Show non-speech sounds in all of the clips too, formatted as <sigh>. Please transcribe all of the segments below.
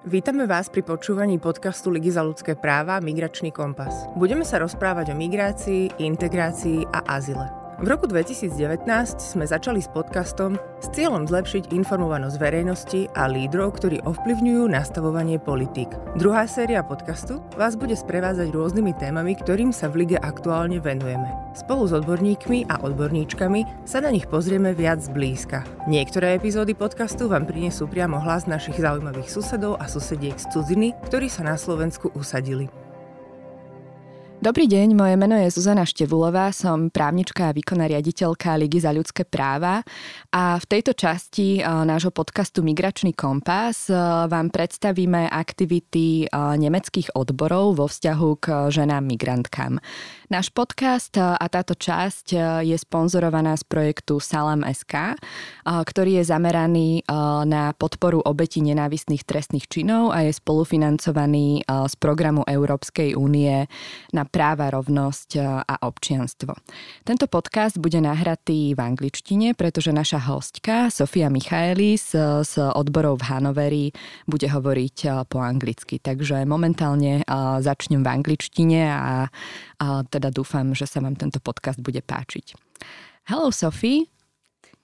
Vítame vás pri počúvaní podcastu Ligy za ľudské práva Migračný kompas. Budeme sa rozprávať o migrácii, integrácii a azile. V roku 2019 sme začali s podcastom s cieľom zlepšiť informovanosť verejnosti a lídrov, ktorí ovplyvňujú nastavovanie politík. Druhá séria podcastu vás bude sprevázať rôznymi témami, ktorým sa v lige aktuálne venujeme. Spolu s odborníkmi a odborníčkami sa na nich pozrieme viac zblízka. Niektoré epizódy podcastu vám prinesú priamo hlas našich zaujímavých susedov a susediek z cudziny, ktorí sa na Slovensku usadili. Dobrý deň, moje meno je Zuzana Števulová, som právnička a výkonná riaditeľka Ligy za ľudské práva a v tejto časti nášho podcastu Migračný kompas vám predstavíme aktivity nemeckých odborov vo vzťahu k ženám migrantkám. Náš podcast a táto časť je sponzorovaná z projektu Salam SK, ktorý je zameraný na podporu obetí nenávistných trestných činov a je spolufinancovaný z programu Európskej únie na práva, rovnosť a občianstvo. Tento podcast bude nahratý v angličtine, pretože naša hostka Sofia Michaelis z odborov v Hanoveri bude hovoriť po anglicky. Takže momentálne začnem v angličtine a, a teda dúfam, že sa vám tento podcast bude páčiť. Hello Sophie.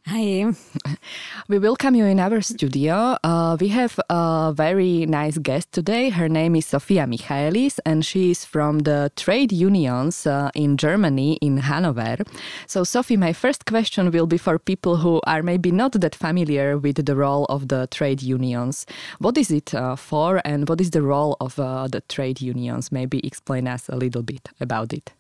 Hi. <laughs> We welcome you in our studio. Uh, we have a very nice guest today. Her name is Sofia Michaelis, and she is from the trade unions uh, in Germany, in Hanover. So, Sophie, my first question will be for people who are maybe not that familiar with the role of the trade unions. What is it uh, for, and what is the role of uh, the trade unions? Maybe explain us a little bit about it.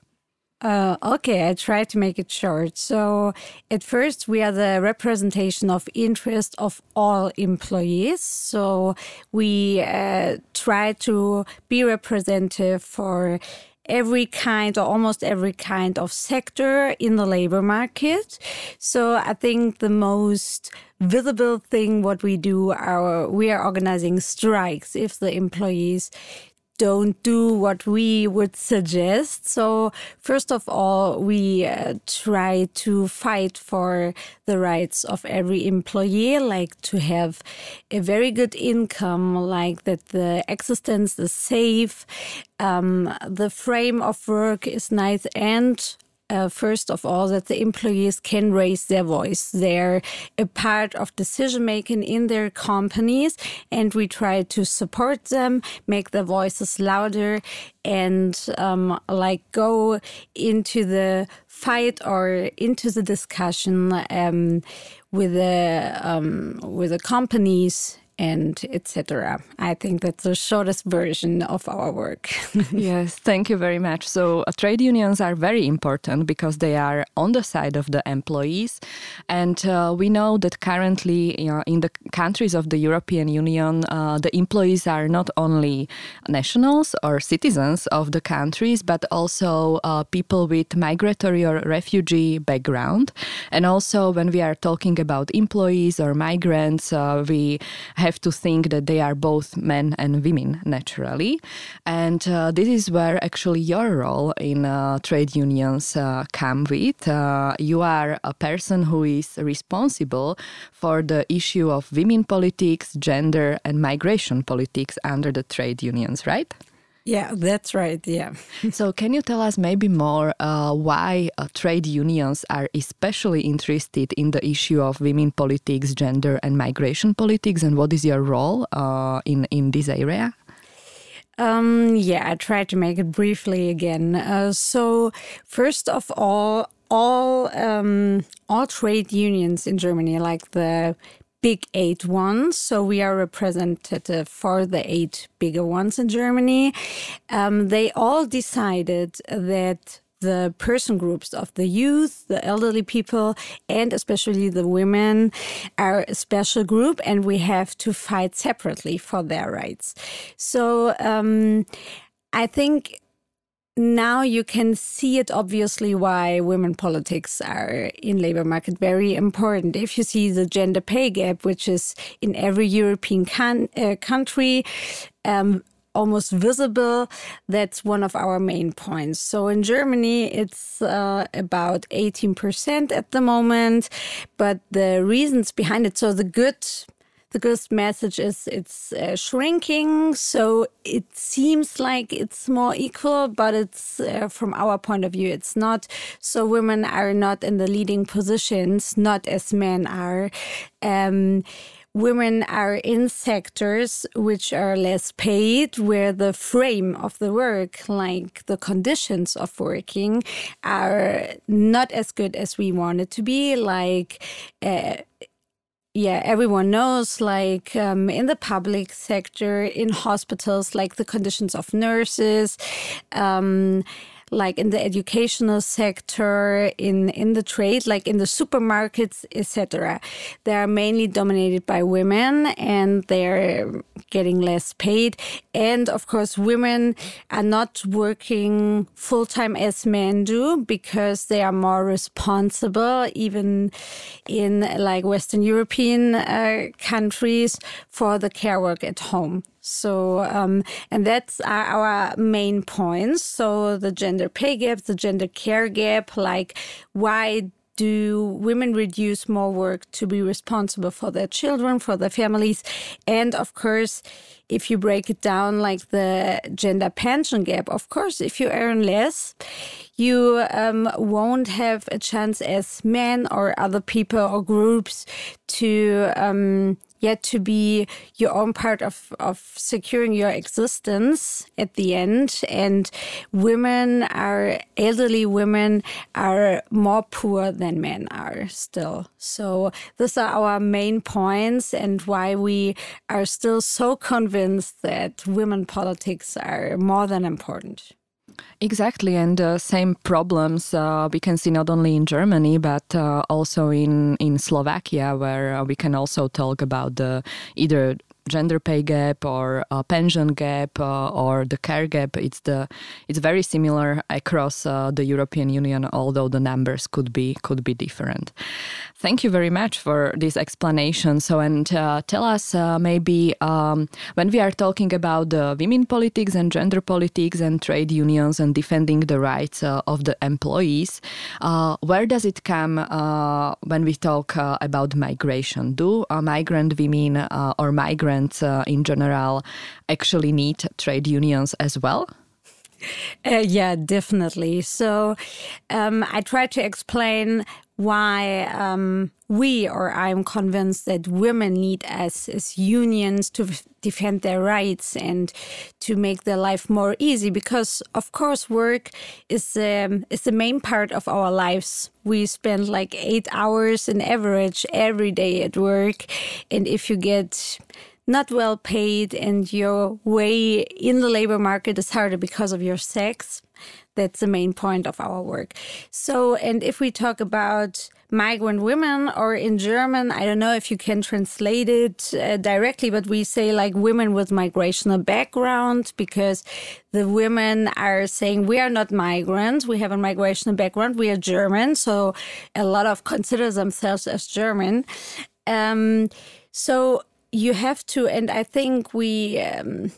Uh, okay, I try to make it short. So, at first, we are the representation of interest of all employees. So, we uh, try to be representative for every kind or almost every kind of sector in the labor market. So, I think the most visible thing what we do are we are organizing strikes if the employees don't do what we would suggest. So, first of all, we uh, try to fight for the rights of every employee, like to have a very good income, like that the existence is safe, um, the frame of work is nice, and uh, first of all, that the employees can raise their voice. They're a part of decision making in their companies, and we try to support them, make their voices louder, and um, like go into the fight or into the discussion um, with the um, with the companies and etc. I think that's the shortest version of our work. <laughs> yes, thank you very much. So, uh, trade unions are very important because they are on the side of the employees. And uh, we know that currently you know, in the countries of the European Union, uh, the employees are not only nationals or citizens of the countries, but also uh, people with migratory or refugee background. And also, when we are talking about employees or migrants, uh, we have to think that they are both men and women naturally. And uh, this is where actually your role in uh, trade unions uh, come with. Uh, you are a person who is responsible for the issue of women politics, gender, and migration politics under the trade unions, right? Yeah, that's right. Yeah. so, can you tell us maybe more uh, why uh, trade unions are especially interested in the issue of women politics, gender, and migration politics, and what is your role uh, in in this area? Um, yeah, I try to make it briefly again. Uh, so, first of all, all um, all trade unions in Germany, like the big eight ones. So we are representative for the eight bigger ones in Germany. Um, they all decided that the person groups of the youth, the elderly people, and especially the women are a special group, and we have to fight separately for their rights. So um, I think now you can see it obviously why women politics are in labor market very important. If you see the gender pay gap which is in every european uh, country um, almost visible that's one of our main points. So in germany it's uh, about 18% at the moment but the reasons behind it so the good the good message is it's uh, shrinking. So it seems like it's more equal, but it's uh, from our point of view, it's not. So women are not in the leading positions, not as men are. Um, women are in sectors which are less paid, where the frame of the work, like the conditions of working, are not as good as we want it to be. Like, uh, yeah, everyone knows, like um, in the public sector, in hospitals, like the conditions of nurses. Um, like in the educational sector, in in the trade, like in the supermarkets, etc. They are mainly dominated by women, and they're getting less paid. And of course, women are not working full time as men do because they are more responsible, even in like Western European uh, countries, for the care work at home. So, um, and that's our main points. So, the gender pay gap, the gender care gap, like why do women reduce more work to be responsible for their children, for their families? And of course, if you break it down like the gender pension gap, of course, if you earn less, you um, won't have a chance as men or other people or groups to um, yet to be your own part of, of securing your existence at the end. And women are, elderly women are more poor than men are still. So these are our main points and why we are still so convinced that women politics are more than important. Exactly, and uh, same problems uh, we can see not only in Germany but uh, also in in Slovakia, where uh, we can also talk about the either gender pay gap or pension gap uh, or the care gap. It's the it's very similar across uh, the European Union although the numbers could be could be different. Thank you very much for this explanation. So and uh, tell us uh, maybe um, when we are talking about women politics and gender politics and trade unions and defending the rights uh, of the employees where does it come when we talk about migration? Do migrant women or migrant uh, in general actually need trade unions as well? Uh, yeah, definitely. So um, I try to explain why um, we, or I'm convinced that women need us as unions to defend their rights and to make their life more easy. Because of course, work is um, is the main part of our lives. We spend like eight hours in average every day at work, and if you get not well paid and your way in the labor market is harder because of your sex. That's the main point of our work. So, and if we talk about migrant women, or in German, I don't know if you can translate it uh, directly, but we say like women with migrational background because the women are saying we are not migrants, we have a migrational background, we are German. So, a lot of consider themselves as German. Um, so you have to, and I think we um,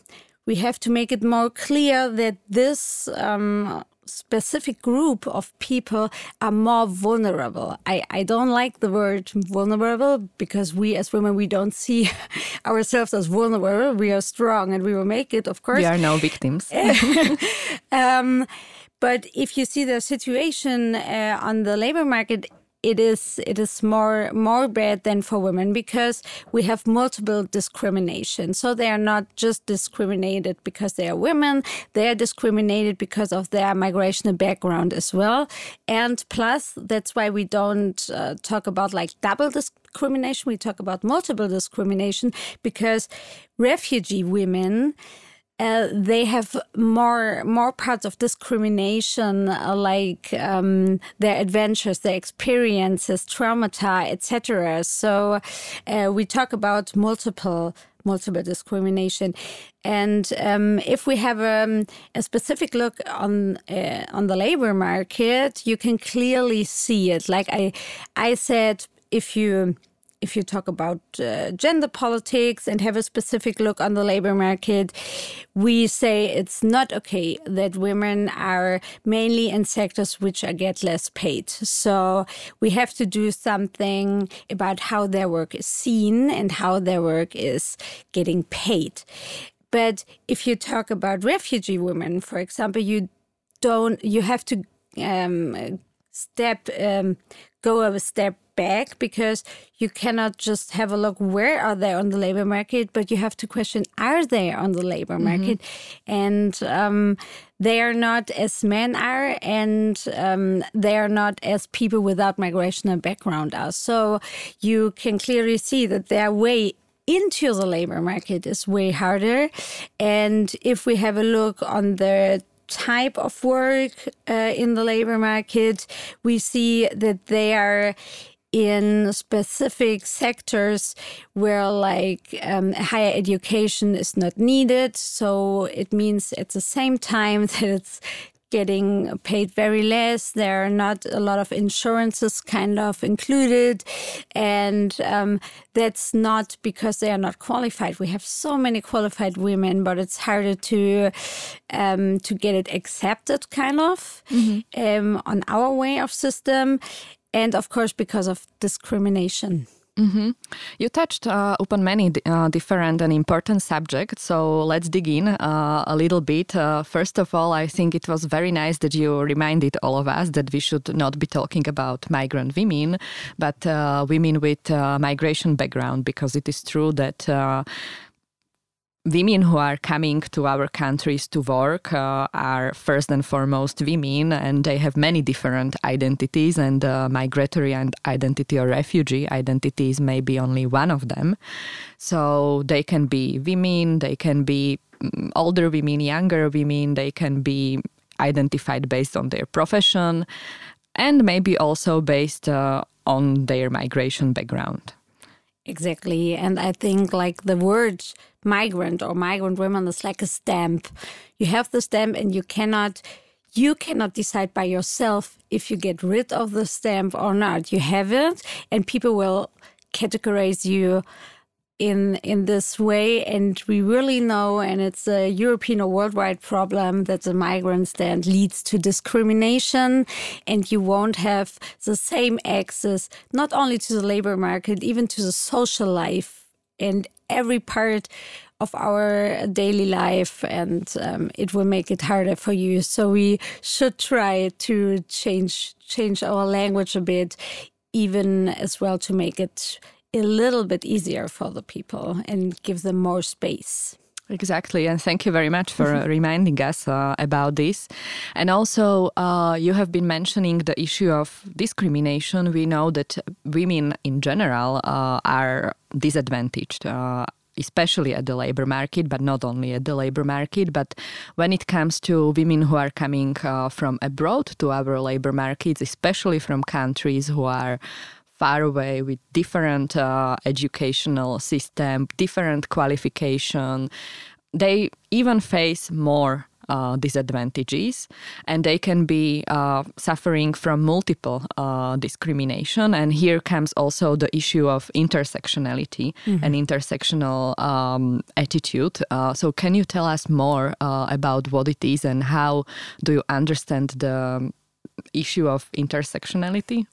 we have to make it more clear that this. Um, specific group of people are more vulnerable. I, I don't like the word vulnerable because we as women we don't see <laughs> ourselves as vulnerable. We are strong and we will make it, of course. We are no victims. <laughs> um, but if you see the situation uh, on the labor market, it is it is more more bad than for women because we have multiple discrimination. So they are not just discriminated because they are women; they are discriminated because of their migrational background as well. And plus, that's why we don't uh, talk about like double discrimination. We talk about multiple discrimination because refugee women uh, they have more more parts of discrimination, uh, like um, their adventures, their experiences, traumata, etc. So uh, we talk about multiple multiple discrimination. And um, if we have um, a specific look on uh, on the labor market, you can clearly see it. Like I I said, if you if you talk about uh, gender politics and have a specific look on the labor market, we say it's not okay that women are mainly in sectors which are get less paid. So we have to do something about how their work is seen and how their work is getting paid. But if you talk about refugee women, for example, you don't you have to um, step um, go a step back because you cannot just have a look where are they on the labor market, but you have to question are they on the labor mm-hmm. market, and um, they are not as men are, and um, they are not as people without migrational background are. So you can clearly see that their way into the labor market is way harder. And if we have a look on the type of work uh, in the labor market, we see that they are in specific sectors where like um, higher education is not needed. So it means at the same time <laughs> that it's getting paid very less. There are not a lot of insurances kind of included. And um, that's not because they are not qualified. We have so many qualified women, but it's harder to um, to get it accepted kind of mm-hmm. um, on our way of system. And of course, because of discrimination. Mm-hmm. You touched uh, upon many uh, different and important subjects, so let's dig in uh, a little bit. Uh, first of all, I think it was very nice that you reminded all of us that we should not be talking about migrant women, but uh, women with uh, migration background, because it is true that women who are coming to our countries to work uh, are first and foremost women, and they have many different identities. And uh, migratory and identity or refugee identity is maybe only one of them. So they can be women, they can be mm, older women, younger women, they can be identified based on their profession, and maybe also based uh, on their migration background. Exactly. And I think like the word migrant or migrant women is like a stamp. You have the stamp and you cannot you cannot decide by yourself if you get rid of the stamp or not. You have it and people will categorize you in in this way and we really know and it's a european or worldwide problem that the migrant stand leads to discrimination and you won't have the same access not only to the labor market even to the social life and every part of our daily life and um, it will make it harder for you so we should try to change change our language a bit even as well to make it a little bit easier for the people and give them more space. Exactly, and thank you very much for uh, reminding us uh, about this. And also, uh, you have been mentioning the issue of discrimination. We know that women in general uh, are disadvantaged. Uh, especially at the labor market, but not only at the labor market. But when it comes to women who are coming uh, from abroad to our labor markets, especially from countries who are far away with different uh, educational system, different qualification. They even face more uh, disadvantages and they can be uh, suffering from multiple uh, discrimination and here comes also the issue of intersectionality mm-hmm. and intersectional um, attitude uh, so can you tell us more uh, about what it is and how do you understand the issue of intersectionality?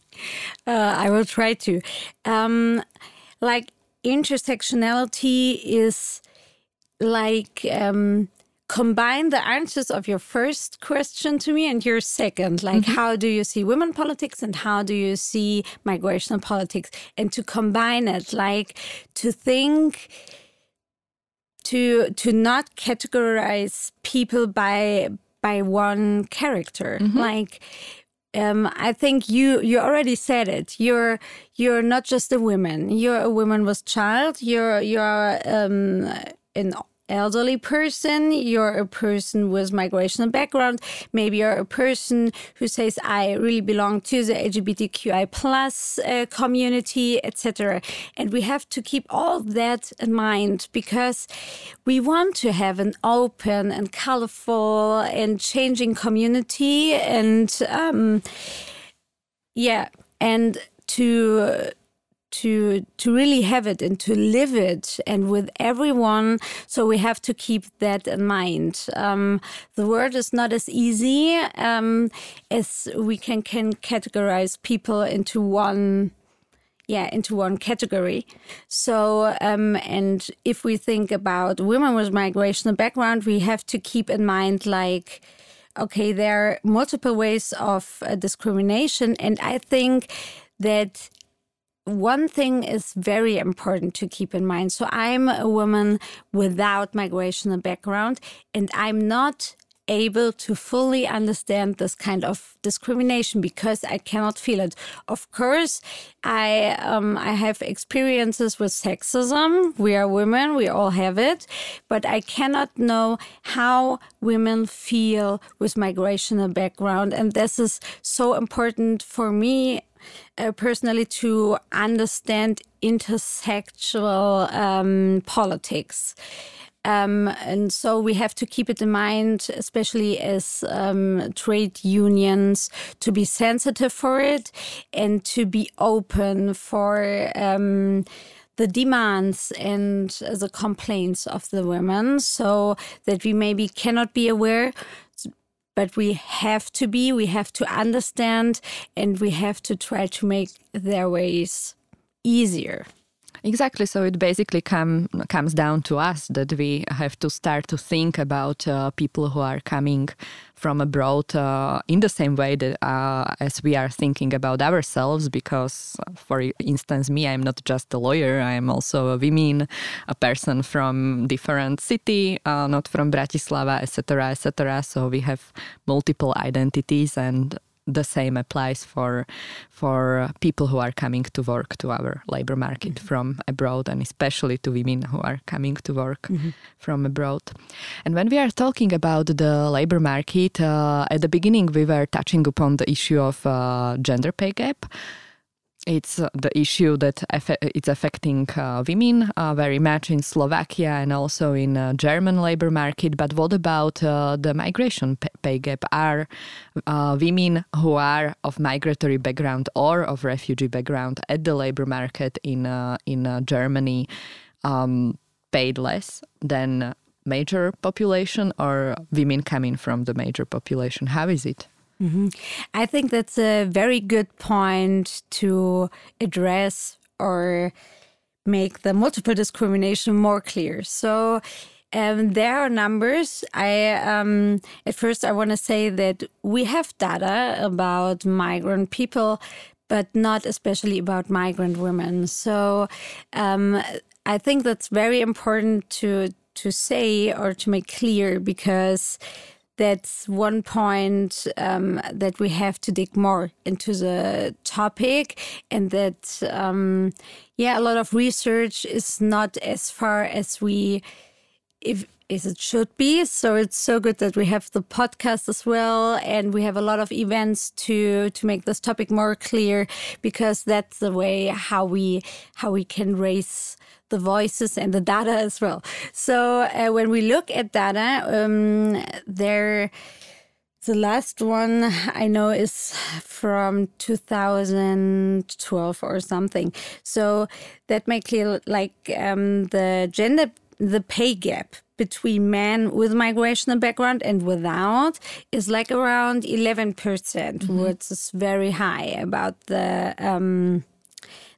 Uh, I will try to. Um, like intersectionality is like um, combine the answers of your first question to me and your second like mm-hmm. how do you see women politics and how do you see migration politics and to combine it like to think to to not categorize people by by one character. Mm-hmm. Like um, I think you you already said it. You're you're not just a woman. You're a woman with child. You're you're um, an elderly person, you're a person with migrational background, maybe you're a person who says, I really belong to the LGBTQI plus uh, community, etc. And we have to keep all that in mind because we want to have an open and colorful and changing community and um, yeah, and to to to really have it and to live it and with everyone. So we have to keep that in mind. Um, the word is not as easy um, as we can can categorize people into one yeah into one category. So um, and if we think about women with migrational background we have to keep in mind like okay there are multiple ways of uh, discrimination. And i think that one thing is very important to keep in mind. So I'm a woman without migrational background, and I'm not able to fully understand this kind of discrimination because I cannot feel it. Of course, I um, I have experiences with sexism. We are women, we all have it, but I cannot know how women feel with migrational background, and this is so important for me uh, personally to understand intersexual um, politics. Um, and so we have to keep it in mind, especially as um, trade unions, to be sensitive for it and to be open for um, the demands and the complaints of the women so that we maybe cannot be aware but we have to be, we have to understand, and we have to try to make their ways easier. Exactly. So it basically come, comes down to us that we have to start to think about uh, people who are coming from abroad uh, in the same way that uh, as we are thinking about ourselves. Because, for instance, me, I'm not just a lawyer. I am also a woman, a person from different city, uh, not from Bratislava, etc., etc. So we have multiple identities and the same applies for for people who are coming to work to our labor market mm-hmm. from abroad and especially to women who are coming to work mm-hmm. from abroad and when we are talking about the labor market uh, at the beginning we were touching upon the issue of uh, gender pay gap it's uh, the issue that it's affecting uh, women uh, very much in Slovakia and also in uh, German labor market. But what about uh, the migration pay gap? Are uh, women who are of migratory background or of refugee background at the labor market in in Germany um, paid less than major population or women coming from the major population? How is it? Mm-hmm. I think that's a very good point to address or make the multiple discrimination more clear. So, um, there are numbers. I um, at first I want to say that we have data about migrant people, but not especially about migrant women. So um, I think that's very important to to say or to make clear because that's one point um, that we have to dig more into the topic and that um, yeah a lot of research is not as far as we if as it should be so it's so good that we have the podcast as well and we have a lot of events to to make this topic more clear because that's the way how we how we can raise the voices and the data as well. So uh, when we look at data, um, there. The last one I know is from 2012 or something. So that may clear like um, the gender, the pay gap between men with migrational background and without is like around 11%, percent mm -hmm. which is very high about the. Um,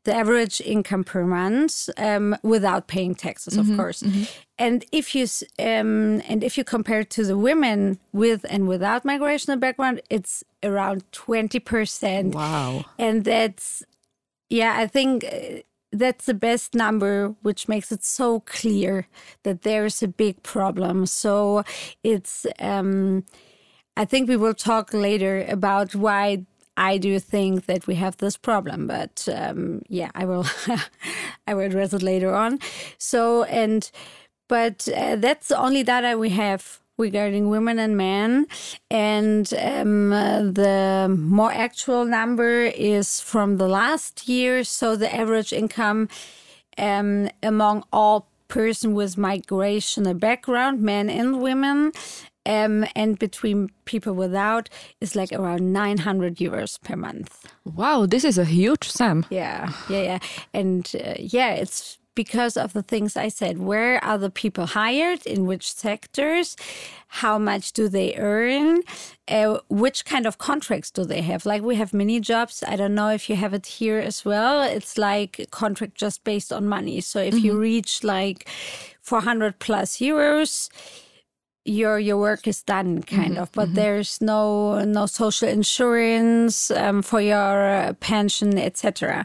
the average income per month um, without paying taxes, of mm -hmm, course. Mm -hmm. And if you um, and if you compare to the women with and without migrational background, it's around twenty percent. Wow! And that's yeah, I think uh, that's the best number, which makes it so clear that there's a big problem. So it's. Um, I think we will talk later about why I do think that we have this problem, but um, yeah, I will <laughs> I will address it later on. So and but uh, that's the only data we have regarding women and men, and um, the more actual number is from the last year. So the average income um, among all person with migration background, men and women, Um, and between people without is like around 900 euros per month. Wow, this is a huge sum. Yeah, yeah, yeah. And uh, yeah, it's because of the things I said. Where are the people hired? In which sectors? How much do they earn? Uh, which kind of contracts do they have? Like we have mini jobs. I don't know if you have it here as well. It's like contract just based on money. So if mm -hmm. you mm-hmm. reach like 400 plus euros, your your work is done kind mm-hmm, of but mm-hmm. there's no no social insurance um, for your pension etc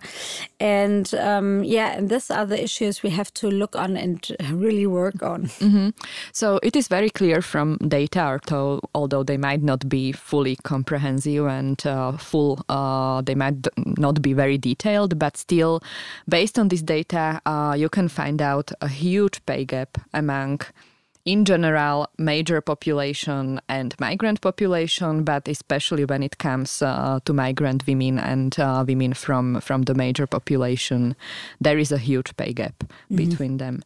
and um, yeah and these are the issues we have to look on and really work on <laughs> mm-hmm. so it is very clear from data although, although they might not be fully comprehensive and uh, full uh, they might not be very detailed but still based on this data uh, you can find out a huge pay gap among in general major population and migrant population, but especially when it comes uh, to migrant women and uh, women from from the major population, there is a huge pay gap mm-hmm. between them.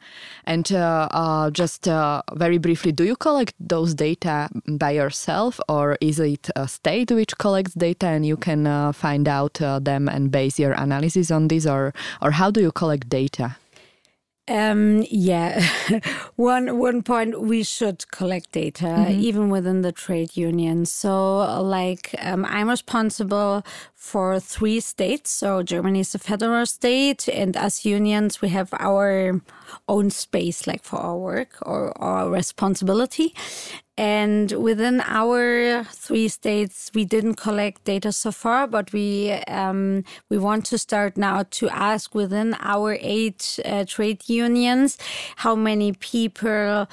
And uh, uh just uh, very briefly, do you collect those data by yourself, or is it a state which collects data and you can uh, find out them and base your analysis on this, or or how do you collect data? Um, yeah, <laughs> one one point we should collect data mm-hmm. even within the trade union. So, like, um, I'm responsible for three states. So Germany is a federal state, and as unions, we have our own space, like for our work or our responsibility. And within our three states, we didn't collect data so far, but we um, we want to start now to ask within our eight uh, trade unions how many people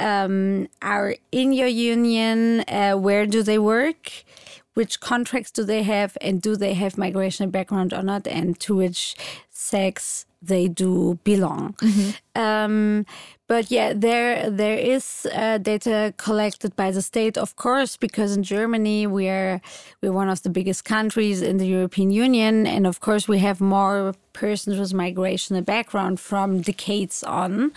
um, are in your union, uh, where do they work, which contracts do they have, and do they have migration background or not, and to which sex they do belong. Mm-hmm. Um, but yeah, there there is uh, data collected by the state, of course, because in Germany we are we're one of the biggest countries in the European Union, and of course we have more persons with migration background from decades on,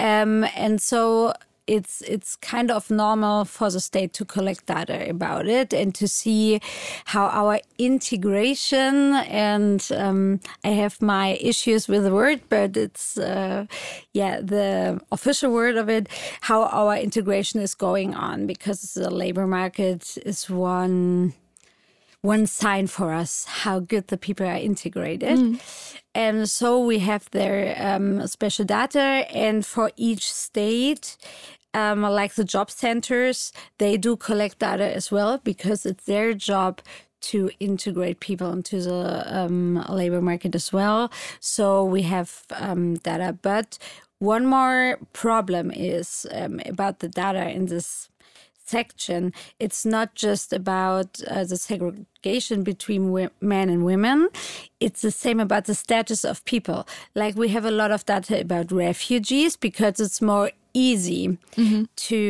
um, and so it's it's kind of normal for the state to collect data about it and to see how our integration and um, I have my issues with the word, but it's uh, yeah the official word of it how our integration is going on because the labor market is one one sign for us how good the people are integrated. Mm. And so we have their um, special data, and for each state, um, like the job centers, they do collect data as well because it's their job to integrate people into the um, labor market as well. So we have um, data. But one more problem is um, about the data in this section. It's not just about uh, the segregation between men and women. It's the same about the status of people. Like we have a lot of data about refugees because it's more easy mm-hmm. to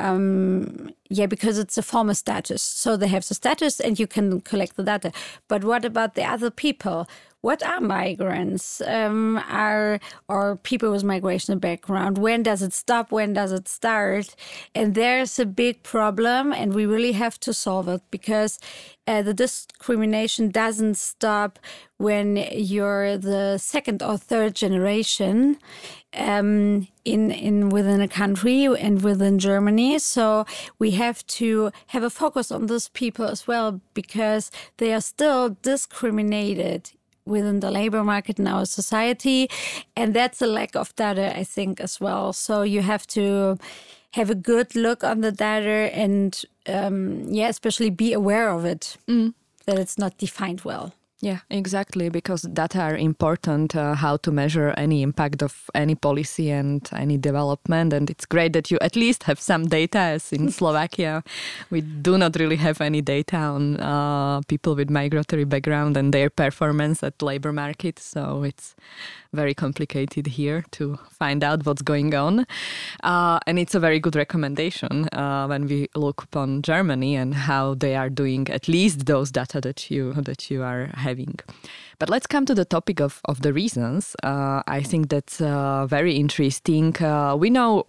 um, yeah because it's a former status. So they have the status and you can collect the data. But what about the other people what are migrants? Um, are or people with migration background? When does it stop? When does it start? And there's a big problem and we really have to solve it because uh, the discrimination doesn't stop when you're the second or third generation um, in in within a country and within Germany. So we have to have a focus on those people as well because they are still discriminated within the labor market in our society. And that's a lack of data, I think, as well. So you have to have a good look on the data and, um, yeah, especially be aware of it, mm. that it's not defined well. Yeah, exactly, because data are important, uh, how to measure any impact of any policy and any development. And it's great that you at least have some data, as in <laughs> Slovakia, we do not really have any data on uh, people with migratory background and their performance at labor market. So it's very complicated here to find out what's going on. Uh, and it's a very good recommendation uh, when we look upon Germany and how they are doing at least those data that you that you are having. But let's come to the topic of, of the reasons. Uh, I think that's uh, very interesting. Uh, we know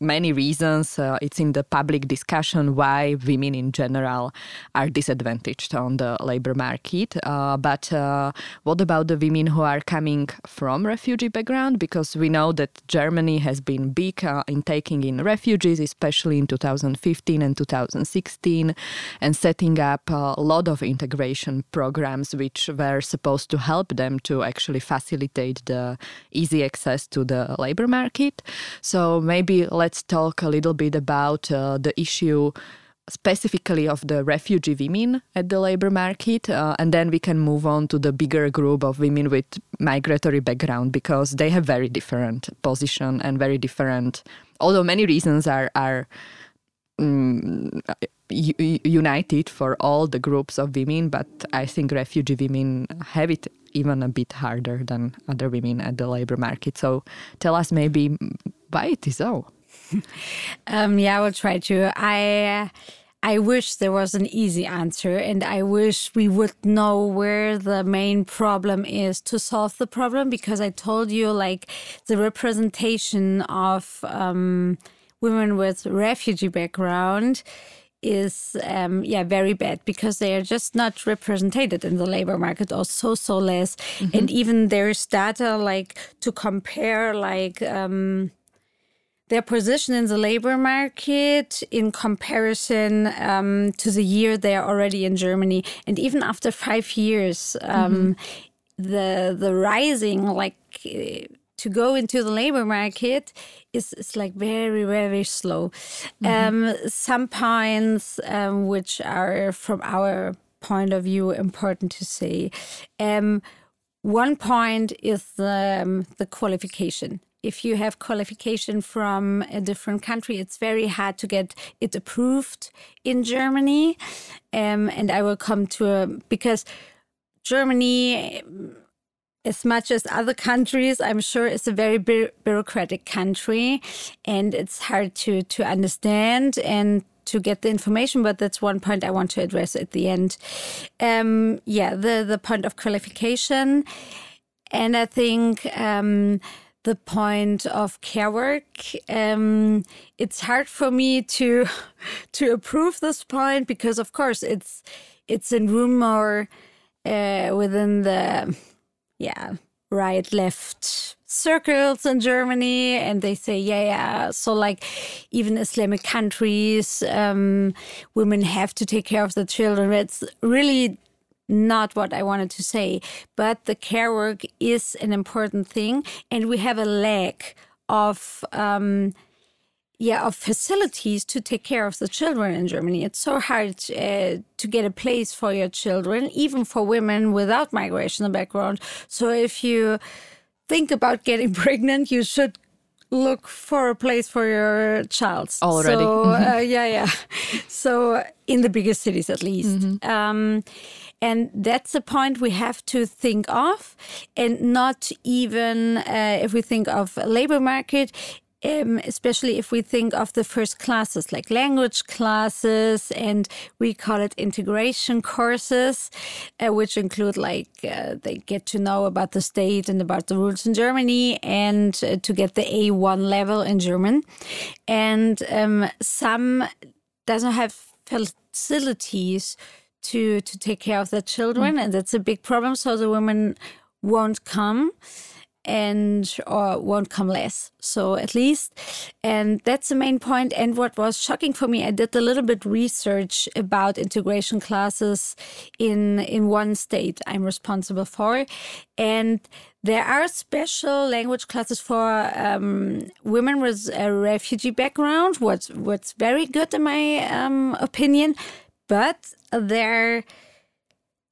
many reasons. Uh, it's in the public discussion why women in general are disadvantaged on the labor market. Uh, but uh, what about the women who are coming from refugee background? Because we know that Germany has been big uh, in taking in refugees, especially in 2015 and 2016, and setting up a lot of integration programs which were supposed to help them to actually facilitate the easy access to the labor market. So maybe let's talk a little bit about uh, the issue specifically of the refugee women at the labor market uh, and then we can move on to the bigger group of women with migratory background because they have very different position and very different although many reasons are are um, united for all the groups of women but i think refugee women have it even a bit harder than other women at the labor market. So tell us maybe why it is so <laughs> um, yeah, I will try to. I I wish there was an easy answer, and I wish we would know where the main problem is to solve the problem. Because I told you, like, the representation of um, women with refugee background is um, yeah very bad because they are just not represented in the labor market or so so less mm -hmm. and even there's data like to compare like um, their position in the labor market in comparison um, to the year they are already in Germany. And even after five years, um, mm -hmm. the the rising like uh, to go into the labor market is, is like very very slow. Mm -hmm. um, some points um, which are from our point of view important to say. Um, one point is the, um, the qualification if you have qualification from a different country, it's very hard to get it approved in Germany. Um, and I will come to a, because Germany, as much as other countries, I'm sure is a very bu bureaucratic country and it's hard to, to understand and to get the information, but that's one point I want to address at the end. Um, yeah, the, the point of qualification. And I think um, the point of care work. Um, it's hard for me to <laughs> to approve this point because, of course, it's it's in rumor uh, within the yeah right left circles in Germany, and they say yeah yeah. So like even Islamic countries, um, women have to take care of the children. It's really not what I wanted to say, but the care work is an important thing, and we have a lack of. Um, yeah, of facilities to take care of the children in Germany. It's so hard uh, to get a place for your children, even for women without migrational background. So if you think about getting <laughs> pregnant, you should look for a place for your child already. So, uh, yeah, yeah. <laughs> So in the biggest cities, at least. Mm -hmm. um, and that's a point we have to think of, and not even uh, if we think of labor market. Um, especially if we think of the first classes like language classes and we call it integration courses, uh, which include like uh, they get to know about the state and about the rules in Germany and uh, to get the A1 level in German. And um, some doesn't have facilities to to take care of their children, mm. and that's a big problem. So the women won't come and or won't come less so at least and that's the main point and what was shocking for me i did a little bit research about integration classes in in one state i'm responsible for and there are special language classes for um, women with a refugee background what's what's very good in my um, opinion but they're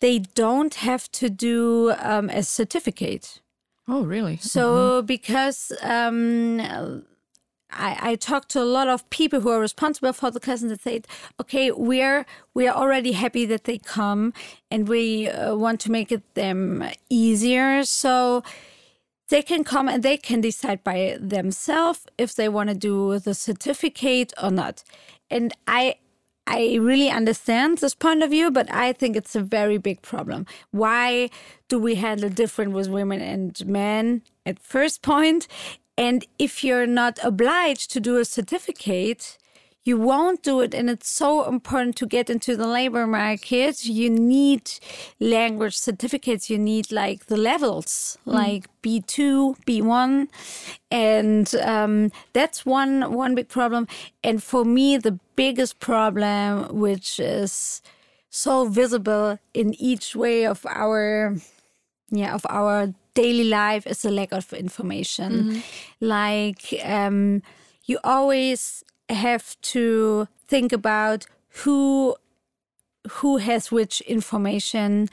they don't have to do um, a certificate. Oh, really? So mm-hmm. because um, I, I talked to a lot of people who are responsible for the class, and they said, "Okay, we are we are already happy that they come, and we uh, want to make it them easier." So they can come and they can decide by themselves if they want to do the certificate or not. And I I really understand this point of view, but I think it's a very big problem. Why do we handle different with women and men at first point? And if you're not obliged to do a certificate, you won't do it. And it's so important to get into the labor market. You need language certificates. You need like the levels, mm. like B2, B1. And um, that's one, one big problem. And for me, the biggest problem, which is so visible in each way of our, yeah, of our daily life is the lack of information. Mm -hmm. Like, um, you always have to think about who who has which information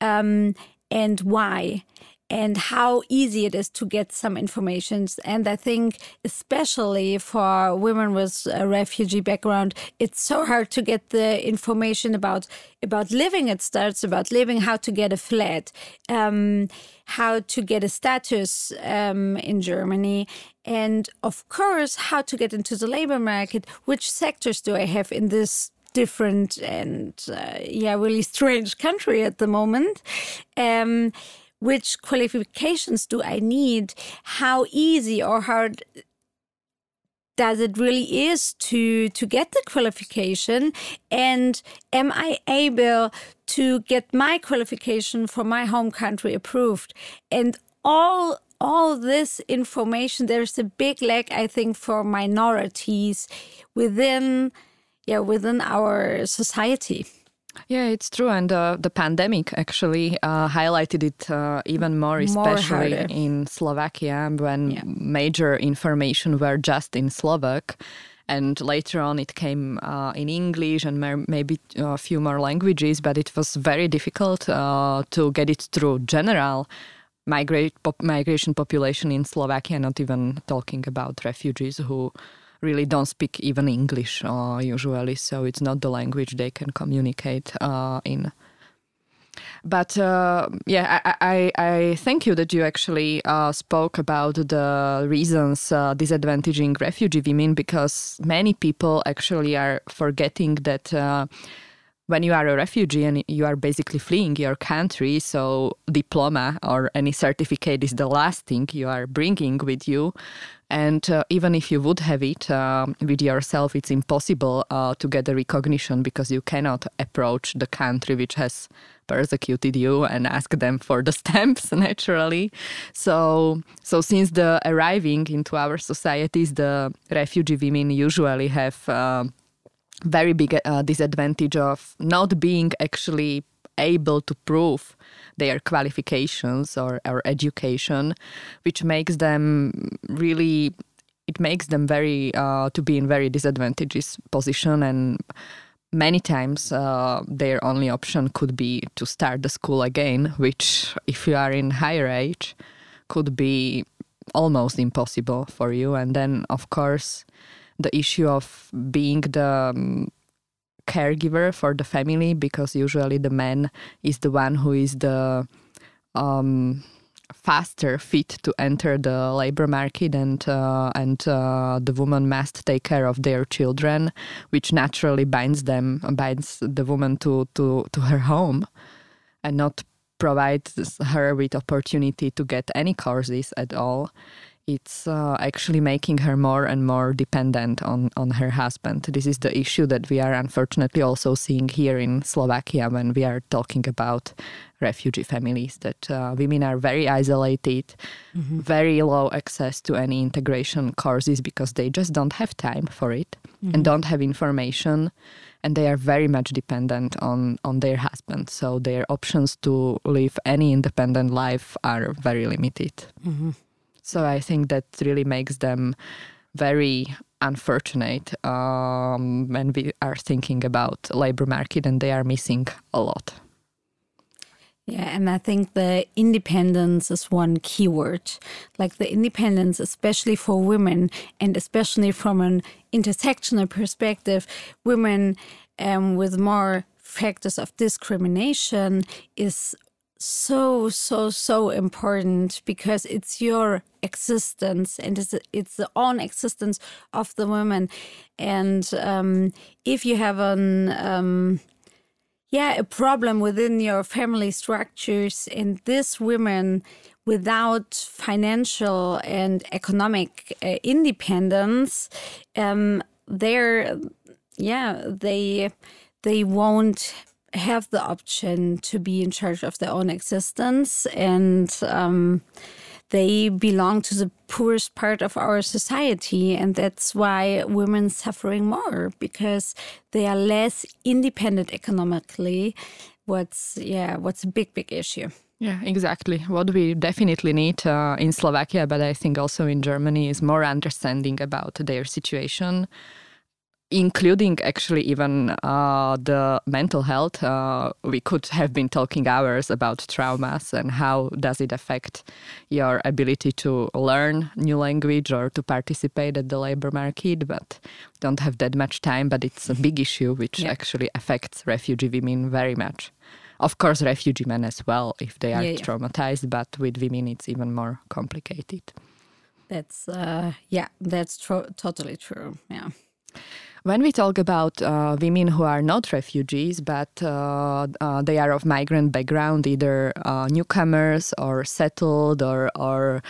um, and why and how easy it is to get some information. And I think, especially for women with a refugee background, it's so hard to get the information about about living. It starts about living, how to get a flat, um, how to get a status um, in Germany, and of course, how to get into the labor market. Which sectors do I have in this different and uh, yeah, really strange country at the moment? Um, which qualifications do I need? How easy or hard does it really is to to get the qualification? And am i able to get my qualification for my home country approved? And all all this information there's a big lack i think for minorities within yeah within our society yeah, it's true. And uh, the pandemic actually uh, highlighted it uh, even more, especially more in Slovakia when yeah. major information were just in Slovak. And later on, it came uh, in English and maybe a few more languages, but it was very difficult uh, to get it through general migrate, pop, migration population in Slovakia, not even talking about refugees who really don't speak even English uh, usually, so it's not the language they can communicate uh, in. But uh, yeah, I, I, I, thank you that you actually uh, spoke about the reasons uh, disadvantaging refugee women because many people actually are forgetting that uh, when you are a refugee and you are basically fleeing your country, so diploma or any certificate is the last thing you are bringing with you. And uh, even if you would have it uh, with yourself, it's impossible uh, to get the recognition because you cannot approach the country which has persecuted you and ask them for the <laughs> stamps naturally. So, so since the arriving into our societies, the refugee women usually have uh, very big uh, disadvantage of not being actually able to prove their qualifications or, or education, which makes them really it makes them very uh, to be in very disadvantageous position. And many times uh, their only option could be to start the school again which if you are in higher age could be almost impossible for you. And then of course the issue of being the um, caregiver for the family because usually the man is the one who is the um, faster fit to enter the labor market and uh, and uh, the woman must take care of their children which naturally binds them binds the woman to to to her home and not provides her with opportunity to get any courses at all it's uh, actually making her more and more dependent on, on her husband. This is the issue that we are unfortunately also seeing here in Slovakia when we are talking about refugee families, that uh, women are very isolated, mm-hmm. very low access to any integration courses because they just don't have time for it mm-hmm. and don't have information. And they are very much dependent on, on their husband. So their options to live any independent life are very limited. Mm-hmm. So I think that really makes them very unfortunate um, when we are thinking about labor market and they are missing a lot. Yeah, and I think the independence is one keyword. Like the independence, especially for women, and especially from an intersectional perspective, women um, with more factors of discrimination is so so so important because it's your existence and it's it's the own existence of the woman. And um, if you have an um, yeah a problem within your family structures and this women without financial and economic uh, independence, um, they're yeah they they won't have the option to be in charge of their own existence and um, they belong to the poorest part of our society and that's why women suffering more because they are less independent economically. What's yeah what's a big big issue. Yeah, exactly. What we definitely need uh, in Slovakia, but I think also in Germany, is more understanding about their situation including actually even uh, the mental health uh, we could have been talking hours about traumas and how does it affect your ability to learn new language or to participate at the labor market but don't have that much time but it's a big issue which yeah. actually affects refugee women very much of course refugee men as well if they are yeah, yeah. traumatized but with women it's even more complicated that's uh, yeah that's tro- totally true yeah when we talk about uh, women who are not refugees, but uh, uh, they are of migrant background, either uh, newcomers or settled or, or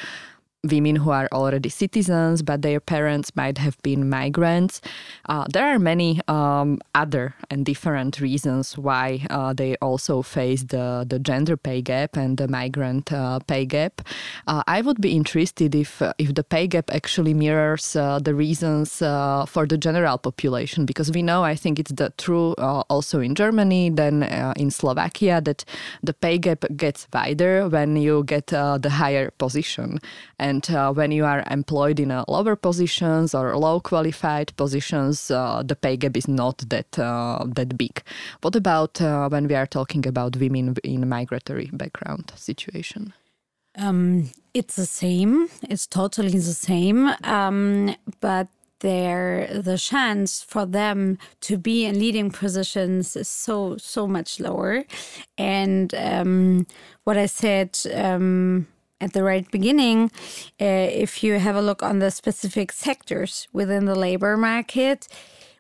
women who are already citizens, but their parents might have been migrants. Uh, there are many um, other and different reasons why uh, they also face the, the gender pay gap and the migrant uh, pay gap. Uh, I would be interested if uh, if the pay gap actually mirrors uh, the reasons for the general population, because we know I think it's the true also in Germany, then in Slovakia that the pay gap gets wider when you get the higher position and and uh, when you are employed in lower positions or low qualified positions, uh, the pay gap is not that uh, that big. What about uh, when we are talking about women in migratory background situation? Um, it's the same. It's totally the same. Um, but there the chance for them to be in leading positions is so so much lower and um, what i said um, at the right beginning, uh, if you have a look on the specific sectors within the labor market,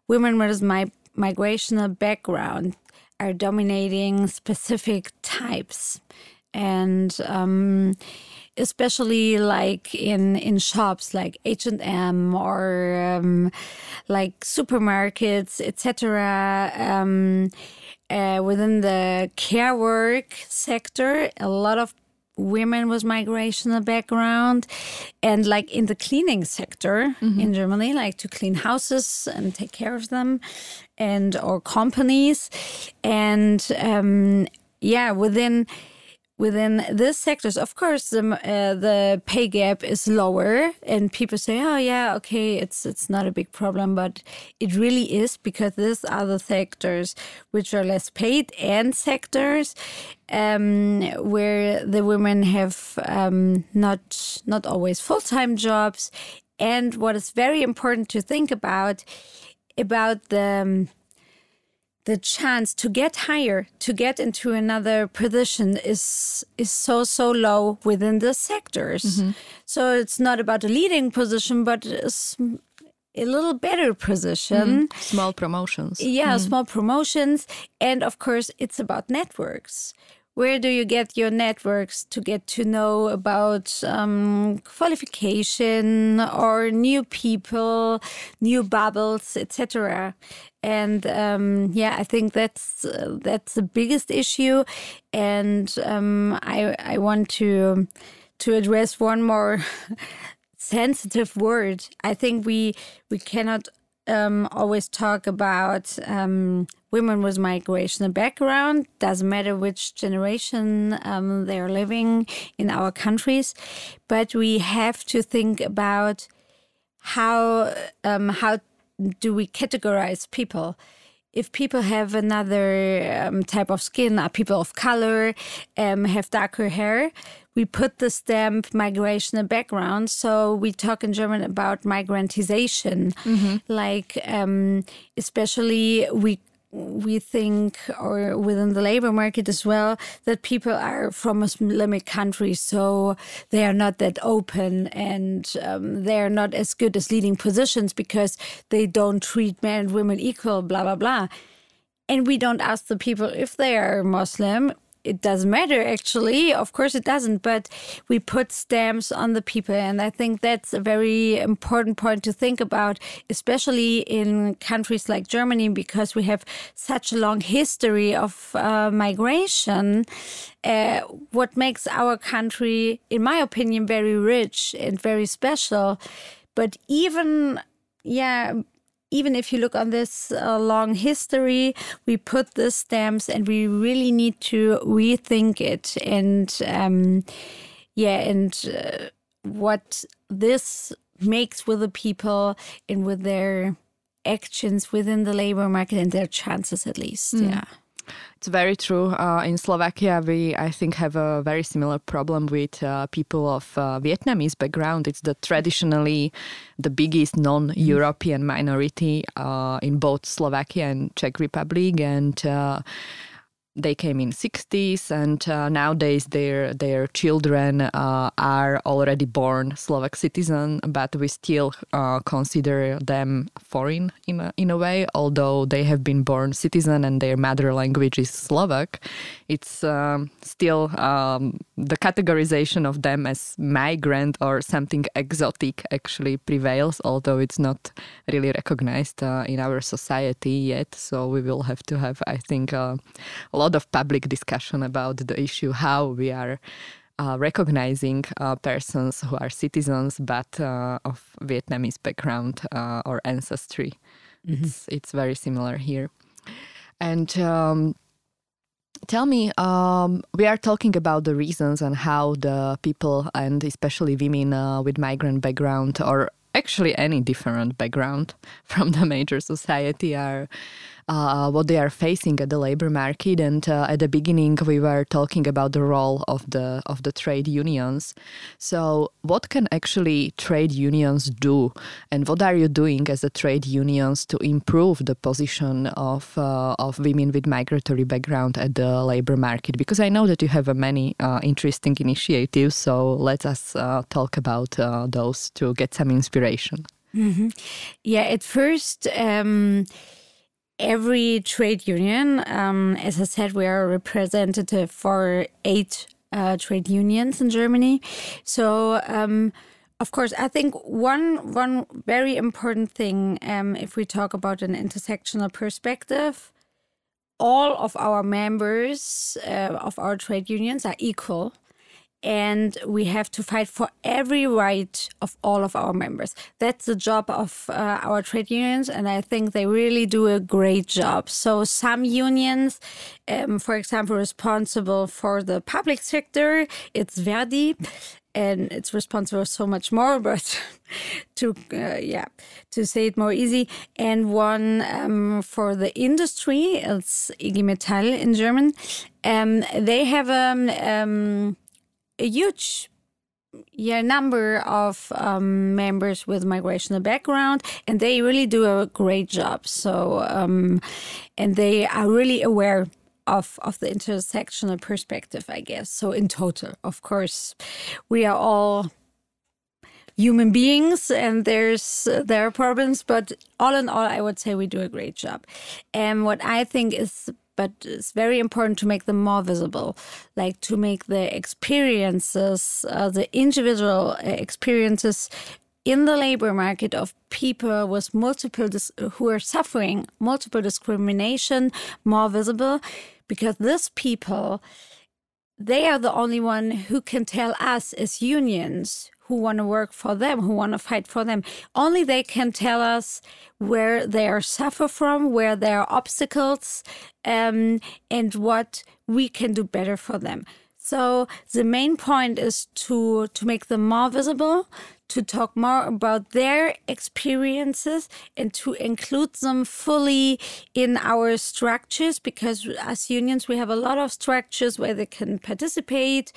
women with migrational background are dominating specific types, and um, especially like in in shops like H and M or um, like supermarkets, etc. Um, uh, within the care work sector, a lot of women with migrational background and like in the cleaning sector mm-hmm. in Germany like to clean houses and take care of them and or companies and um yeah within within these sectors, of course, the uh, the pay gap is lower, and people say, "Oh, yeah, okay, it's it's not a big problem," but it really is because these are the sectors which are less paid and sectors um, where the women have um, not not always full time jobs, and what is very important to think about about the um, the chance to get higher, to get into another position is is so so low within the sectors. Mm-hmm. So it's not about a leading position, but a little better position. Mm-hmm. Small promotions. Yeah, mm-hmm. small promotions, and of course, it's about networks where do you get your networks to get to know about um, qualification or new people, new bubbles, etc. And um, yeah, I think that's uh, that's the biggest issue, and um, I I want to to address one more <laughs> sensitive word. I think we we cannot um, always talk about um, women with migration background. Doesn't matter which generation um, they're living in our countries, but we have to think about how um, how do we categorize people if people have another um, type of skin, are people of color, um, have darker hair, we put the stamp migration background. So we talk in German about migrantization, mm-hmm. like um, especially we we think, or within the labor market as well, that people are from a Islamic countries, so they are not that open and um, they are not as good as leading positions because they don't treat men and women equal, blah, blah, blah. And we don't ask the people if they are Muslim, it doesn't matter actually. Of course, it doesn't. But we put stamps on the people, and I think that's a very important point to think about, especially in countries like Germany, because we have such a long history of uh, migration. Uh, what makes our country, in my opinion, very rich and very special. But even yeah, even if you look on this uh, long history, we put the stamps and we really need to rethink it. And um, yeah, and uh, what this makes with the people and with their actions within the labor market and their chances, at least. Mm. Yeah. It's very true. Uh, in Slovakia, we I think have a very similar problem with uh, people of uh, Vietnamese background. It's the traditionally the biggest non-European minority uh, in both Slovakia and Czech Republic, and uh, they came in 60s and uh, nowadays their their children uh, are already born Slovak citizen but we still uh, consider them foreign in a, in a way. Although they have been born citizen and their mother language is Slovak it's um, still um, the categorization of them as migrant or something exotic actually prevails although it's not really recognized uh, in our society yet. So we will have to have I think uh, a lot lot of public discussion about the issue how we are uh, recognizing uh, persons who are citizens but uh, of Vietnamese background uh, or ancestry. Mm-hmm. It's it's very similar here. And um, tell me, um, we are talking about the reasons and how the people and especially women uh, with migrant background or actually any different background <laughs> from the major society are uh, what they are facing at the labor market. And uh, at the beginning, we were talking about the role of the of the trade unions. So, what can actually trade unions do, and what are you doing as a trade unions to improve the position of uh, of women with migratory background at the labor market? Because I know that you have many uh, interesting initiatives. So, let us uh, talk about uh, those to get some inspiration. Mm-hmm. Yeah, at first. Um, every trade union, um, as I said, we are representative for eight uh, trade unions in Germany. So, um, of course, I think one one very important thing, um, if we talk about an intersectional perspective, all of our members uh, of our trade unions are equal and we have to fight for every right of all of our members. That's the job of uh, our trade unions, and I think they really do a great job. So, some unions, um, for example, responsible for the public sector, it's Verdi. And it's responsible for so much more, <laughs> but to uh, yeah, to say it more easy. And one um, for the industry, it's IG Metall in German. Um, they have um, um a huge yeah number of um, members with migrational background and they really do a great job. So um, and they are really aware of of the intersectional perspective i guess. So in total of course we are all human beings and there's there are problems but all in all i would say we do a great job. And what i think is but it's very important to make them more visible, like to make the experiences, uh, the individual uh, experiences in the labor market of people with multiple who are suffering multiple discrimination more visible because these people they are the only one who can tell us as unions who want to work for them, who want to fight for them. Only they can tell us where they are suffer from, where there are obstacles, um, and what we can do better for them. So the main point is to to make them more visible, to talk more about their experiences, and to include them fully in our structures. Because as unions, we have a lot of structures where they can participate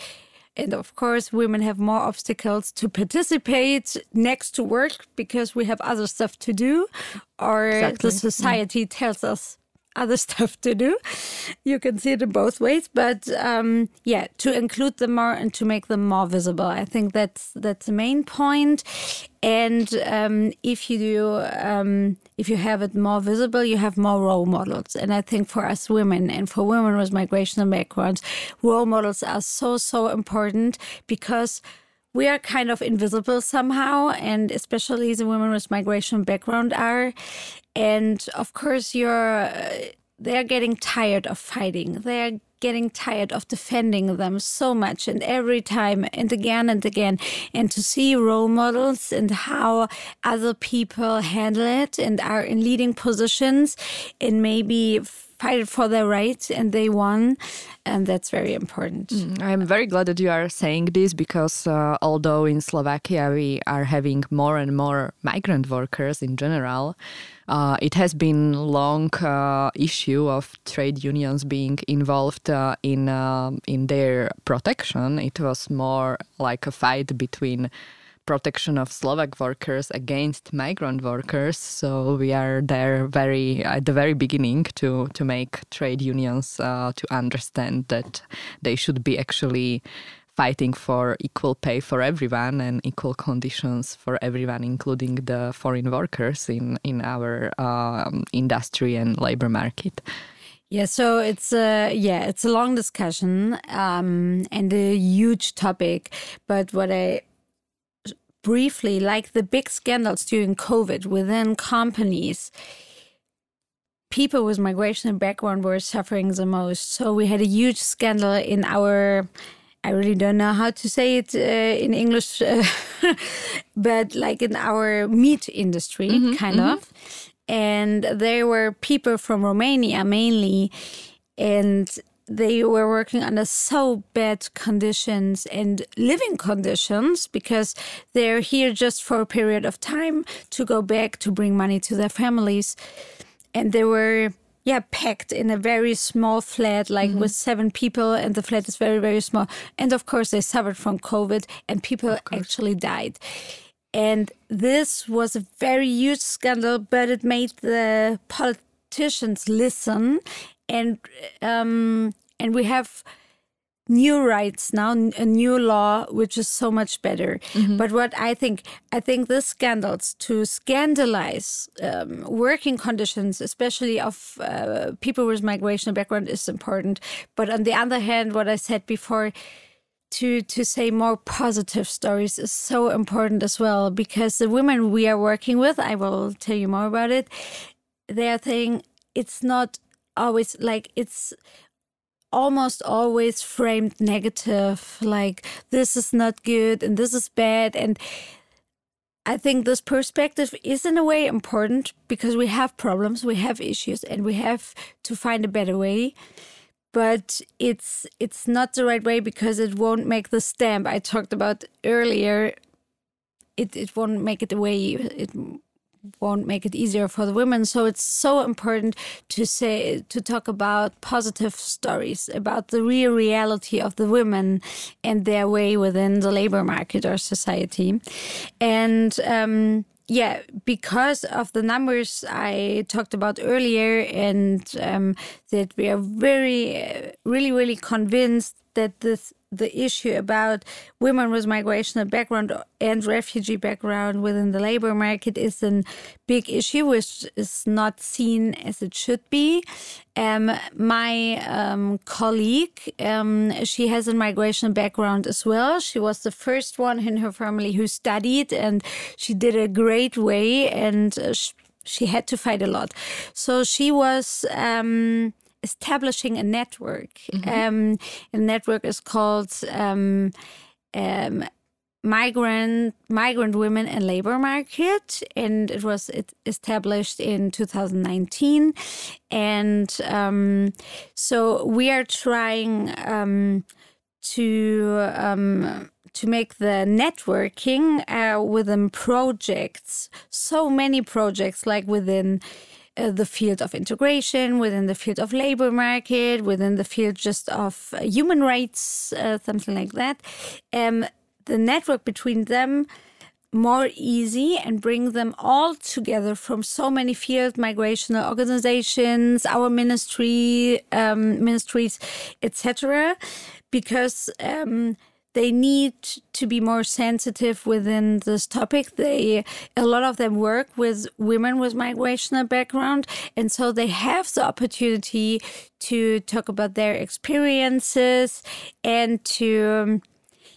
and of course, women have more obstacles to participate next to work because we have other stuff to do, or exactly. the society tells us other <laughs> stuff to do. You can see it in both ways, but um, yeah, to include them more and to make them more visible. I think that's that's the main point. And um, if you do, um, if you have it more visible, you have more role models. And I think for us women and for women with migrational backgrounds, role models are so so important because we are kind of invisible somehow, and especially the women with migration background are. And of course, you're uh, they're getting tired of fighting. They're getting tired of defending them so much and every time and again and again and to see role models and how other people handle it and are in leading positions and maybe fight for their rights and they won and that's very important mm, i'm very glad that you are saying this because uh, although in slovakia we are having more and more migrant workers in general uh, it has been long uh, issue of trade unions being involved uh, in uh, in their protection. It was more like a fight between protection of Slovak workers against migrant workers. So we are there very at the very beginning to to make trade unions uh, to understand that they should be actually fighting for equal pay for everyone and equal conditions for everyone, including the foreign workers in in our um, industry and labor market. Yeah, so it's a yeah, it's a long discussion um, and a huge topic. But what I briefly, like the big scandals during COVID within companies, people with migration background were suffering the most. So we had a huge scandal in our. I really don't know how to say it uh, in English, uh, <laughs> but like in our meat industry, mm -hmm, kind mm -hmm. of. And there were people from Romania mainly, and they were working under so bad conditions and living conditions because they're here just for a period of time to go back to bring money to their families. And they were, yeah, packed in a very small flat, like mm-hmm. with seven people, and the flat is very, very small. And of course, they suffered from COVID, and people actually died. And this was a very huge scandal, but it made the politicians listen and um, and we have new rights now a new law which is so much better mm-hmm. but what i think i think this scandals to scandalize um, working conditions especially of uh, people with migration background is important but on the other hand what i said before to to say more positive stories is so important as well because the women we are working with i will tell you more about it they are saying it's not always like it's almost always framed negative like this is not good and this is bad and I think this perspective is in a way important because we have problems, we have issues, and we have to find a better way. But it's it's not the right way because it won't make the stamp I talked about earlier. It it won't make it the way it won't make it easier for the women. So it's so important to say to talk about positive stories about the real reality of the women and their way within the labor market or society. And um, yeah, because of the numbers I talked about earlier, and um, that we are very, really, really convinced that this the issue about women with migrational background and refugee background within the labor market is a big issue, which is not seen as it should be. Um, my um, colleague, um, she has a migration background as well. She was the first one in her family who studied, and she did a great way, and uh, she had to fight a lot. So she was um, establishing a network. Mm-hmm. Um, a network is called um, um, migrant migrant women and labor market and it was established in 2019 and um, so we are trying um, to um, to make the networking uh, within projects so many projects like within uh, the field of integration, within the field of labor market, within the field just of uh, human rights, uh, something like that. Um, the network between them more easy and bring them all together from so many field migrational organizations, our ministry, um, ministries, etc., because um, they need to be more sensitive within this topic. They a lot of them work with women with migrational background, and so they have the opportunity to talk about their experiences and to um,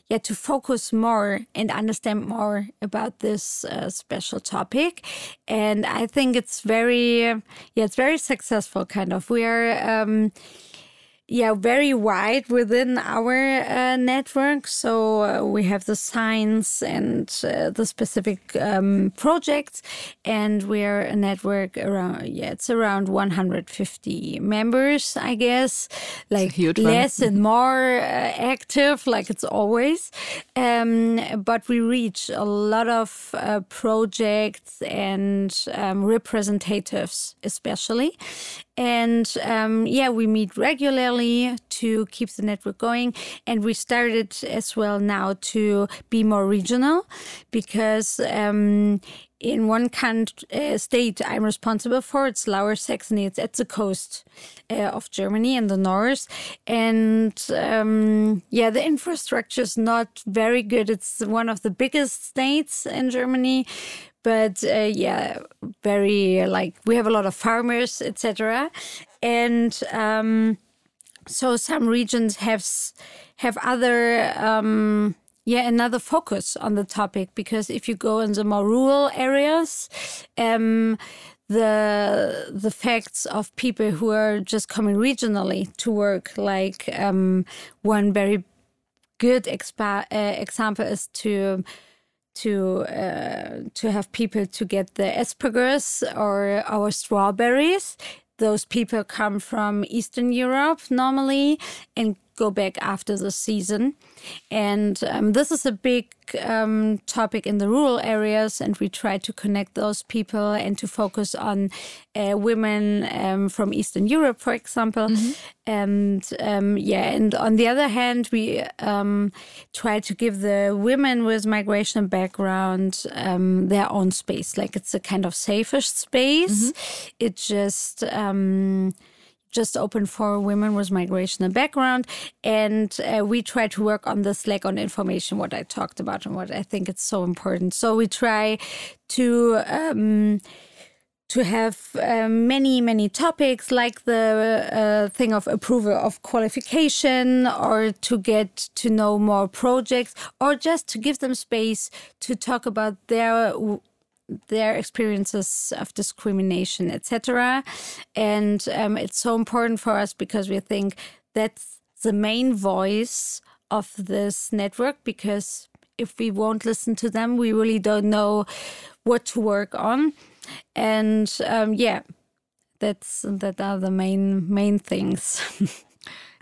yeah to focus more and understand more about this uh, special topic and i think it's very yeah it's very successful kind of we are um, yeah very wide within our uh, network. So uh, we have the science and uh, the specific um, projects and we're a network around yeah it's around 150 members i guess. Like less and <laughs> more uh, active like it's always. Um, but we reach a lot of uh, projects and um, representatives especially and um, yeah, we meet regularly to keep the network going. And we started as well now to be more regional because um, in one country, uh, state I'm responsible for, it's Lower Saxony. It's at the coast uh, of Germany in the north. And um, yeah, the infrastructure is not very good. It's one of the biggest states in Germany but uh, yeah very like we have a lot of farmers etc and um, so some regions have have other um, yeah another focus on the topic. Because if you go in the more rural areas um, the the facts of people who are just coming regionally to work like um, one very good expa- uh, example is to to uh, to have people to get the asparagus or our strawberries. Those people come from Eastern Europe normally and go back after the season. And um, this is a big um, topic in the rural areas, and we try to connect those people and to focus on uh, women um, from Eastern Europe, for example. Mm-hmm. And um, yeah, and on the other hand, we um, try to give the women with migration background um, their own space. Like it's a kind of safest space. Mm-hmm. It just just open for women with migrational background. And uh, we try to work on this lack on information, what I talked about and what I think it's so important. So we try to. Um, to have uh, many, many topics like the uh, thing of approval of qualification, or to get to know more projects, or just to give them space to talk about their their experiences of discrimination, etc. And um, it's so important for us because we think that's the main voice of this network because if we won't listen to them, we really don't know what to work on. And um, yeah, that's that are the main main things. <laughs>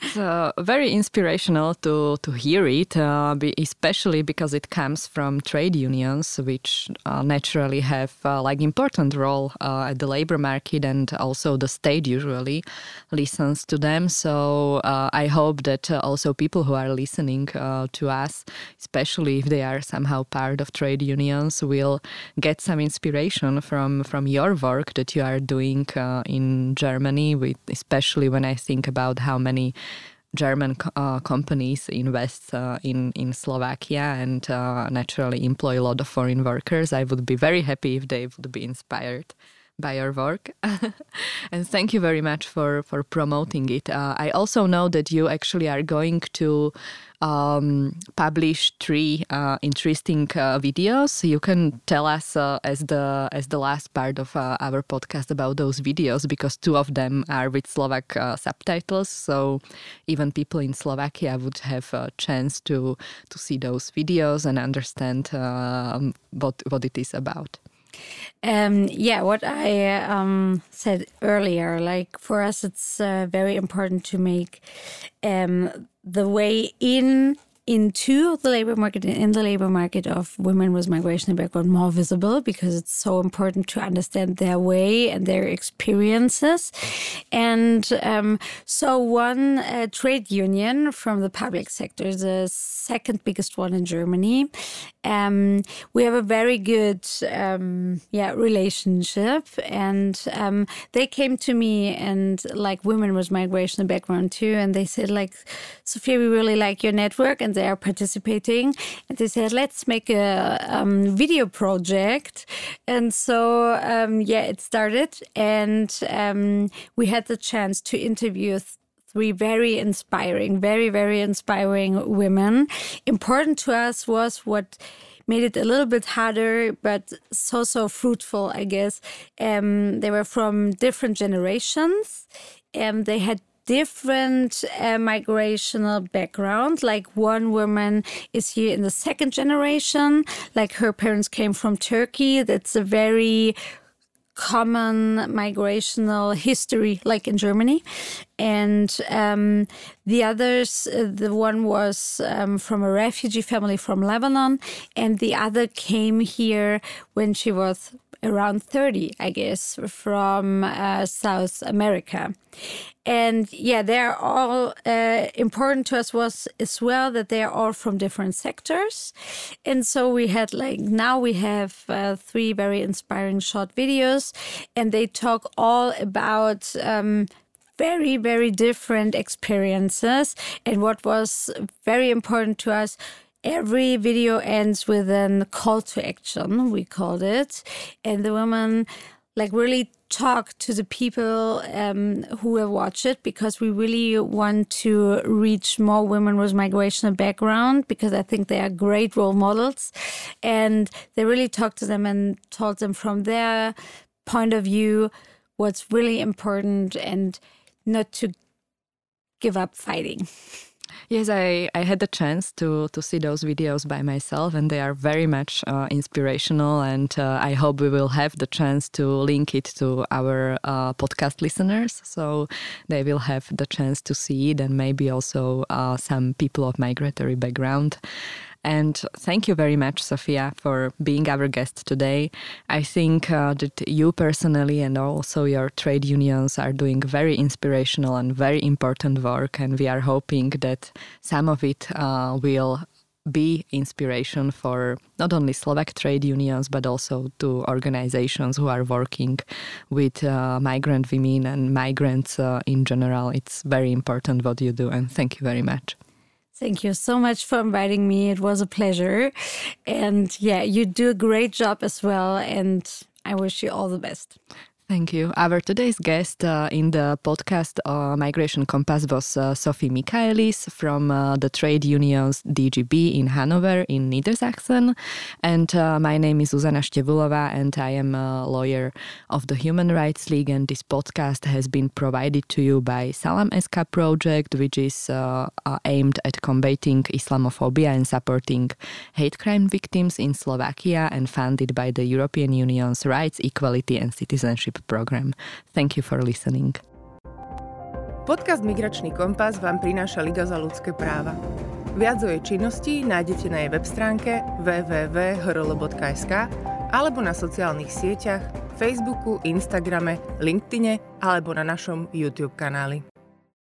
It's uh, very inspirational to, to hear it, uh, be, especially because it comes from trade unions, which uh, naturally have uh, like important role uh, at the labor market, and also the state usually listens to them. So uh, I hope that also people who are listening to us, especially if they are somehow part of trade unions, will get some inspiration from from your work that you are doing in Germany. With especially when I think about how many German uh, companies invest uh, in in Slovakia and uh, naturally employ a lot of foreign workers. I would be very happy if they would be inspired by your work <laughs> and thank you very much for for promoting it uh, i also know that you actually are going to um, publish three uh, interesting uh, videos. You can tell us uh, as the as the last part of uh, our podcast about those videos because two of them are with slovak uh, subtitles. So even people in slovakia would have a chance to to see those videos and understand um, what what it is about um, yeah, what I um, said earlier, like for us, it's uh, very important to make um, the way in into the labor market in the labor market of women with migration background more visible because it's so important to understand their way and their experiences. And um, so, one uh, trade union from the public sector, the second biggest one in Germany, um, we have a very good um, yeah relationship, and um, they came to me and like women with migration background too, and they said like, Sophia, we really like your network, and they are participating, and they said let's make a um, video project, and so um, yeah, it started, and um, we had the chance to interview three very inspiring, very, very inspiring women. Important to us was what made it a little bit harder, but so, so fruitful, I guess. Um, they were from different generations. and they had different uh, migrational background. Like one woman is here in the second generation, like her parents came from Turkey. That's a very common migrational history, like in Germany. And um, the others, uh, the one was um, from a refugee family from Lebanon, and the other came here when she was around 30, I guess, from uh, South America. And yeah, they're all uh, important to us was as well that they are all from different sectors. And so we had like now we have uh, three very inspiring short videos, and they talk all about. Um, very, very different experiences. And what was very important to us every video ends with a call to action, we called it. And the woman like really talk to the people um, who will watch it because we really want to reach more women with migration background because I think they are great role models. And they really talked to them and told them from their point of view what's really important and not to give up fighting. <laughs> Yes, I, I had the chance to, to see those videos by myself, and they are very much uh, inspirational. And uh, I hope we will have the chance to link it to our uh, podcast listeners, so they will have the chance to see it, and maybe also uh, some people of migratory background. And thank you very much, Sophia, for being our guest today. I think uh, that you personally and also your trade unions are doing very inspirational and very important work. And we are hoping that some of it uh, will be inspiration for not only Slovak trade unions but also to organizations who are working with uh, migrant women and migrants uh, in general. It's very important what you do, and thank you very much. Thank you so much for inviting me. It was a pleasure. And yeah, you do a great job as well. And I wish you all the best. Thank you. Our today's guest uh, in the podcast uh, Migration Compass was uh, Sophie Michaelis from uh, the trade unions DGB in Hanover in Niedersachsen. And uh, my name is Zuzana Števulova and I am a lawyer of the Human Rights League. And this podcast has been provided to you by Salam SK project, which is uh, aimed at combating Islamophobia and supporting hate crime victims in Slovakia and funded by the European Union's Rights, Equality and Citizenship program. Thank you for listening. Podcast Migračný kompas vám prináša Liga za ľudské práva. Viac o jej činnosti nájdete na jej web stránke www.hrl.sk alebo na sociálnych sieťach Facebooku, Instagrame, LinkedIne alebo na našom YouTube kanáli.